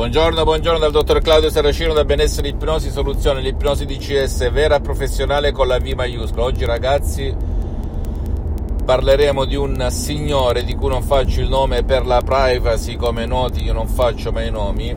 Buongiorno, buongiorno dal dottor Claudio Saracino da Benessere Ipnosi Soluzione, l'ipnosi DCS vera professionale con la V maiuscola. Oggi ragazzi parleremo di un signore di cui non faccio il nome per la privacy, come noti io non faccio mai nomi,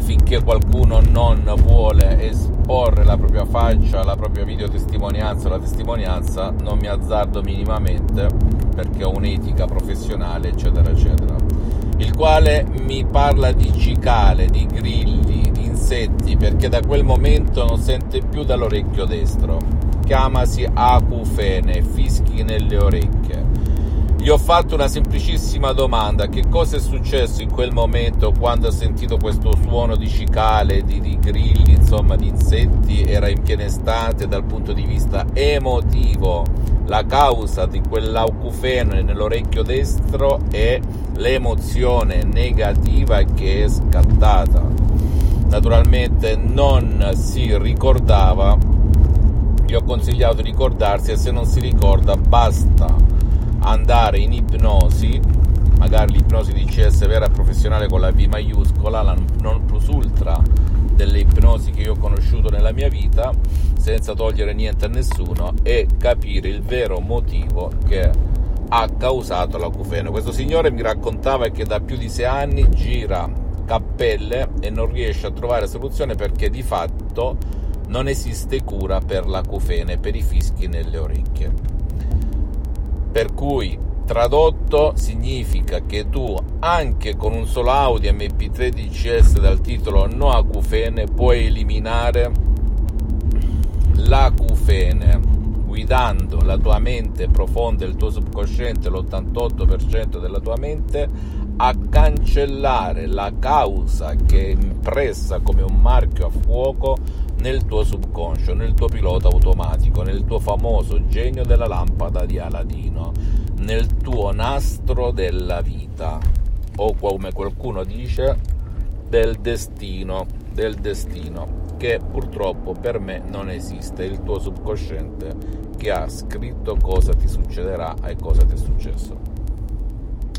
finché qualcuno non vuole esporre la propria faccia, la propria videotestimonianza, la testimonianza, non mi azzardo minimamente perché ho un'etica professionale, eccetera, eccetera. Il quale mi parla di cicale, di grilli, di insetti, perché da quel momento non sente più dall'orecchio destro. Chiamasi acufene, fischi nelle orecchie gli ho fatto una semplicissima domanda: che cosa è successo in quel momento quando ha sentito questo suono di cicale, di, di grilli, insomma di insetti? Era in piena estate dal punto di vista emotivo. La causa di quell'aucufene nell'orecchio destro è l'emozione negativa che è scattata. Naturalmente non si ricordava, gli ho consigliato di ricordarsi e se non si ricorda basta andare in ipnosi, magari l'ipnosi di CS vera professionale con la V maiuscola, la non plus ultra delle ipnosi che io ho conosciuto nella mia vita, senza togliere niente a nessuno, e capire il vero motivo che ha causato l'acufene. Questo signore mi raccontava che da più di sei anni gira cappelle e non riesce a trovare soluzione perché di fatto non esiste cura per l'acufene, per i fischi nelle orecchie. Per cui tradotto significa che tu anche con un solo Audi MP3 DCS dal titolo No acufene puoi eliminare l'acufene guidando la tua mente profonda, il tuo subconsciente, l'88% della tua mente a cancellare la causa che è impressa come un marchio a fuoco nel tuo subconscio, nel tuo pilota automatico, nel tuo famoso genio della lampada di Aladino, nel tuo nastro della vita o come qualcuno dice del destino, del destino che purtroppo per me non esiste, il tuo subconsciente che ha scritto cosa ti succederà e cosa ti è successo.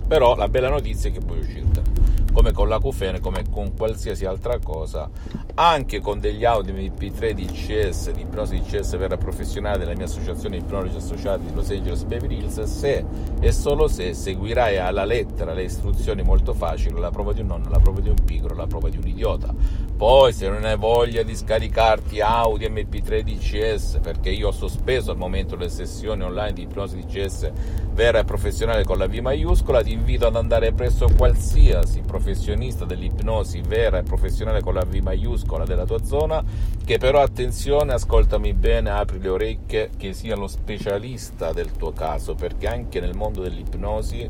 Però la bella notizia è che puoi uscirtene come con l'acufene, come con qualsiasi altra cosa, anche con degli Audi MP3 di CS, di ipnosi di CS vera professionale della mia associazione ipnologi associati di Los Angeles Beverly Hills, se e solo se seguirai alla lettera le istruzioni molto facili, la prova di un nonno, la prova di un pigro, la prova di un idiota. Poi se non hai voglia di scaricarti Audi MP3 di CS, perché io ho sospeso al momento le sessioni online di ipnosi di CS vera e professionale con la V maiuscola, ti invito ad andare presso qualsiasi professionista dell'ipnosi vera e professionale con la V maiuscola della tua zona, che però attenzione, ascoltami bene, apri le orecchie, che sia lo specialista del tuo caso, perché anche nel mondo dell'ipnosi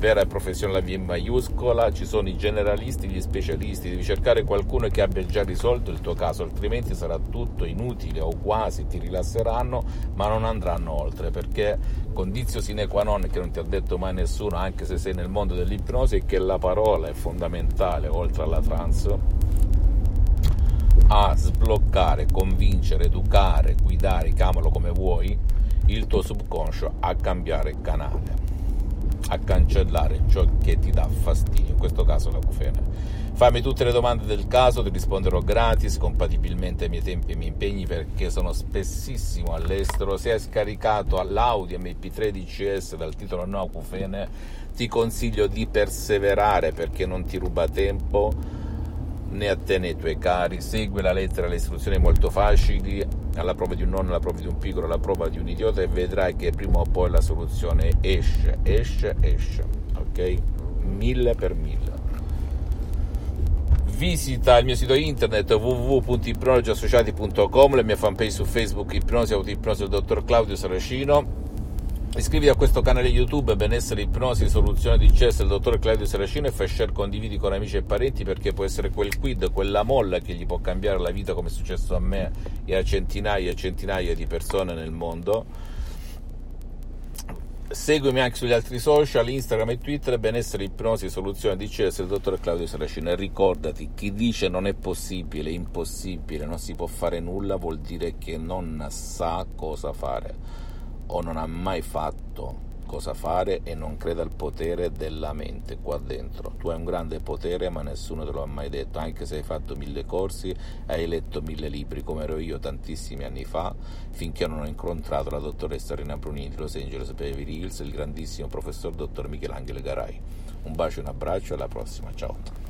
vera e professionale V maiuscola, ci sono i generalisti, gli specialisti, devi cercare qualcuno che abbia già risolto il tuo caso, altrimenti sarà tutto inutile o quasi, ti rilasseranno, ma non andranno oltre, perché condizio sine qua non che non ti ha detto mai nessuno, anche se sei nel mondo dell'ipnosi, è che la parola è fondamentale, oltre alla trance, a sbloccare, convincere, educare, guidare, chiamalo come vuoi, il tuo subconscio a cambiare canale a cancellare ciò che ti dà fastidio, in questo caso l'acufene. Fammi tutte le domande del caso, ti risponderò gratis, compatibilmente ai miei tempi e ai miei impegni perché sono spessissimo all'estero. Se hai scaricato l'Audi MP3 DCS dal titolo No Acufene, ti consiglio di perseverare perché non ti ruba tempo né a te né ai tuoi cari. Segui la lettera, le istruzioni molto facili, alla prova di un nonno, alla prova di un piccolo, alla prova di un idiota e vedrai che prima o poi la soluzione esce, esce, esce, ok? Mille per mille. Visita il mio sito internet www.ipnologiassociati.com, la mia fanpage su Facebook Ipnosi Autoipnosi dottor Claudio Saracino Iscriviti a questo canale YouTube Benessere Ipnosi Soluzione di CS del dottor Claudio Seracino e fai share, condividi con amici e parenti perché può essere quel quid, quella molla che gli può cambiare la vita come è successo a me e a centinaia e centinaia di persone nel mondo. Seguimi anche sugli altri social, Instagram e Twitter, Benessere Ipnosi Soluzione di CS del dottor Claudio Seracino e ricordati, chi dice non è possibile, impossibile, non si può fare nulla vuol dire che non sa cosa fare o non ha mai fatto cosa fare e non crede al potere della mente qua dentro. Tu hai un grande potere ma nessuno te lo ha mai detto, anche se hai fatto mille corsi, hai letto mille libri come ero io tantissimi anni fa, finché non ho incontrato la dottoressa Rina Brunini di Los Angeles Beverly Hills il grandissimo professor dottor Michelangelo Garai. Un bacio e un abbraccio, alla prossima, ciao.